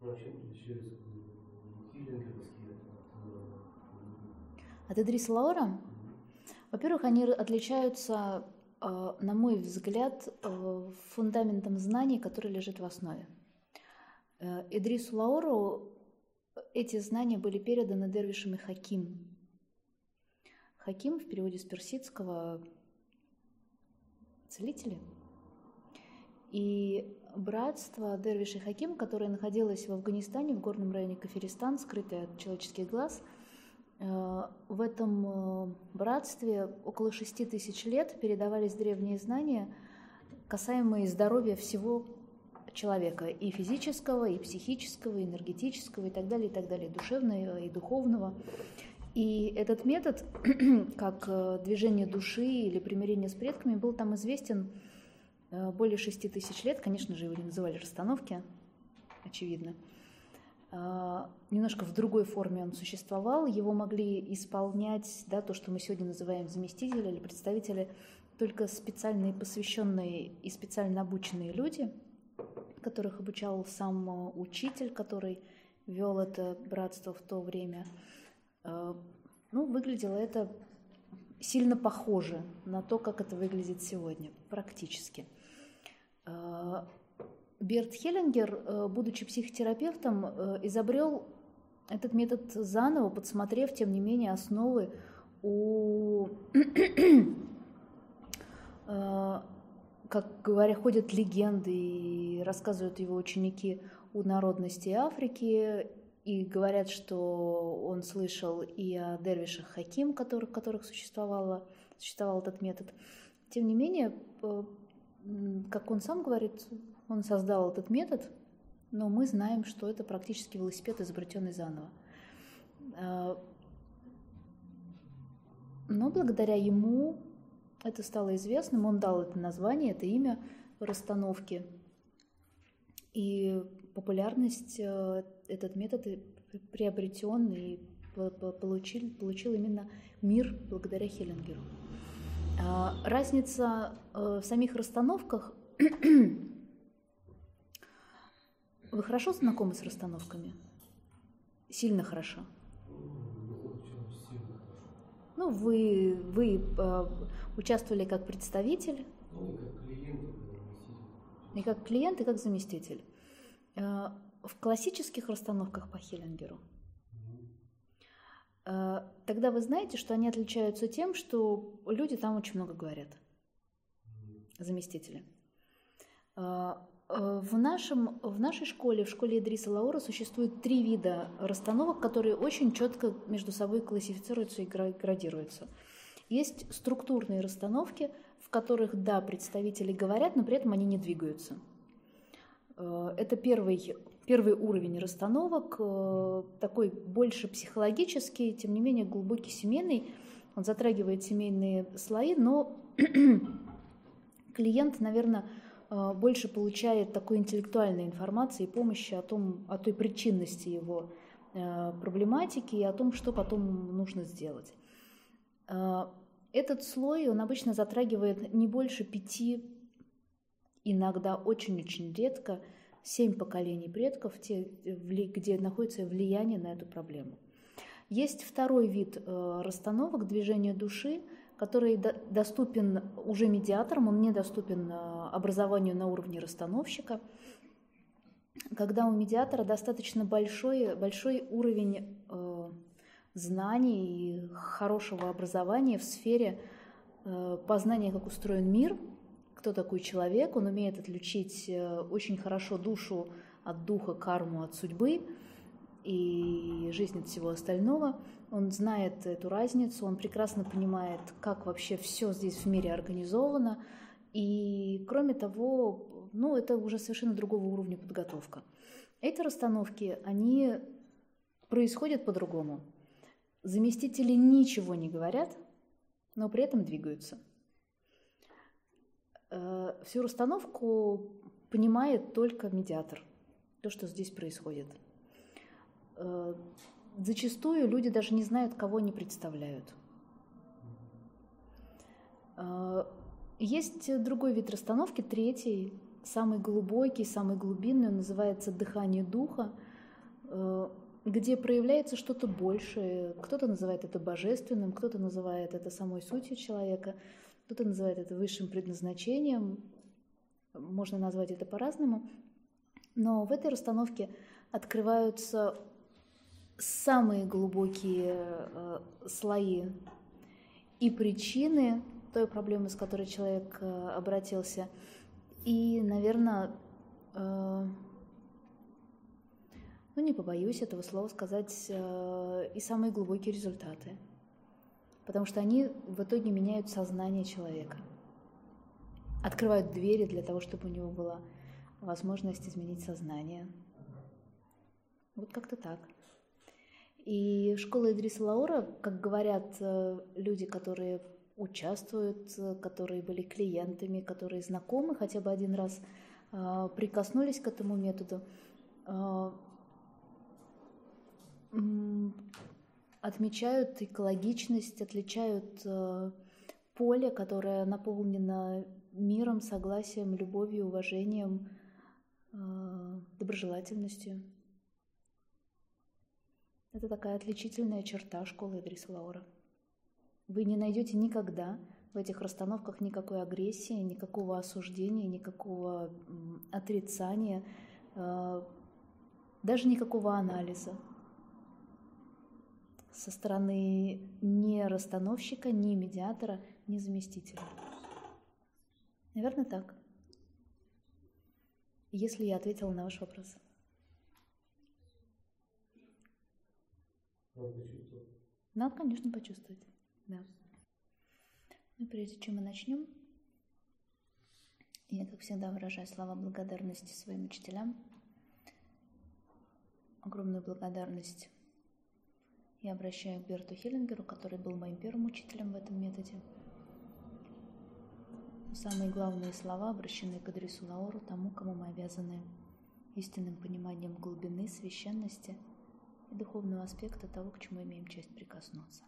Чем отличается хиллингеровские от Идриса Лаура? Во-первых, они отличаются, э, на мой взгляд, э, фундаментом знаний, который лежит в основе. Э, Идрису Лауру эти знания были переданы Дервишем и Хаким. Хаким в переводе с персидского целители. И братство Дервиш и Хаким, которое находилось в Афганистане, в горном районе Кафиристан, скрытое от человеческих глаз, э, в этом э, братстве около шести тысяч лет передавались древние знания, касаемые здоровья всего человека, и физического, и психического, и энергетического, и так далее, и так далее, душевного и духовного. И этот метод, как э, движение души или примирение с предками, был там известен более шести тысяч лет. Конечно же, его не называли расстановки, очевидно. А, немножко в другой форме он существовал. Его могли исполнять да, то, что мы сегодня называем заместители или представители, только специальные посвященные и специально обученные люди, которых обучал сам э, учитель, который вел это братство в то время – Э, ну, выглядело это сильно похоже на то, как это выглядит сегодня, практически. Э, Берт Хеллингер, э, будучи психотерапевтом, изобрел этот метод заново, подсмотрев, тем не менее, основы у, как говоря, ходят легенды и рассказывают его ученики у народности Африки и говорят, что он слышал и о дервишах Хаким, которых, которых существовало, существовал этот метод. Тем не менее, как он сам говорит, он создал этот метод, но мы знаем, что это практически велосипед, изобретенный заново. А, но благодаря ему это стало известным, он дал это название, это имя расстановки. И популярность э, этот метод приобретен и получил, получил именно мир благодаря Хеллингеру. А, разница э, в самих расстановках. Вы хорошо знакомы с расстановками? Сильно хорошо. Ну, вы, вы э, участвовали как представитель. и как клиент, и как заместитель. Э, в классических расстановках по Хеллингеру, э, тогда вы знаете, что они отличаются тем, что люди там очень много говорят, заместители. Э, в, нашем, в нашей школе, в школе Идриса Лаура, существует три вида расстановок, которые очень четко между собой классифицируются и градируются. Есть структурные расстановки, в которых, да, представители говорят, но при этом они не двигаются – Э, это первый, первый уровень расстановок, э, такой больше психологический, тем не менее глубокий семейный. Он затрагивает семейные слои, но клиент, наверное, э, больше получает такой интеллектуальной информации и помощи о, том, о той причинности его проблематики и о том, что потом нужно сделать. Этот слой, он обычно затрагивает не больше пяти иногда очень-очень редко семь поколений предков, те, где находится влияние на эту проблему. Есть второй вид э, расстановок движения души, который доступен уже медиаторам, он недоступен э, образованию на уровне расстановщика, когда у медиатора достаточно большой, большой уровень э, знаний и хорошего образования в сфере познания, как устроен мир – кто такой человек, он умеет отличить э, очень хорошо душу от духа, карму от судьбы и жизнь от всего остального. Он знает эту разницу, он прекрасно понимает, как вообще все здесь в мире организовано. И кроме того, ну, это уже совершенно другого уровня подготовка. Эти расстановки, они происходят по-другому. Заместители ничего не говорят, но при этом двигаются – Э, всю расстановку понимает только медиатор, то, что здесь происходит. Э, зачастую люди даже не знают, кого они представляют. Э, есть другой вид расстановки, третий, самый глубокий, самый глубинный, он называется «дыхание духа». э, где проявляется что-то большее. Кто-то называет это божественным, кто-то называет это самой сутью человека, кто-то называет это высшим предназначением. Можно назвать это по-разному. Но в этой расстановке открываются самые глубокие э, слои и причины той проблемы, с которой человек э, обратился, и, наверное, э, ну не побоюсь этого слова сказать, э, и самые глубокие результаты. Потому что они в итоге меняют сознание человека, открывают двери для того, чтобы у него была возможность изменить сознание. Вот как-то так. И школа Идриса Лаура, как говорят люди, которые участвуют, которые были клиентами, которые знакомы хотя бы один раз, прикоснулись к этому методу, отмечают экологичность, отличают э, поле, которое наполнено миром, согласием, любовью, уважением, доброжелательностью. Это такая отличительная черта школы Идриса Лаура. Вы не найдете никогда в этих расстановках никакой агрессии, никакого осуждения, никакого отрицания, э, даже никакого анализа со стороны ни расстановщика, ни медиатора, ни заместителя. Наверное, так. Если я ответила на ваш вопрос. Надо почувствовать. Надо, конечно, почувствовать. Да. Но прежде чем мы начнем, я, как всегда, выражаю слова благодарности своим учителям. Огромную благодарность я обращаю к Берту Хиллингеру, который был моим первым учителем в этом методе. Самые главные слова обращены к адресу Лаору, тому, кому мы обязаны истинным пониманием глубины, священности и духовного аспекта того, к чему имеем честь прикоснуться.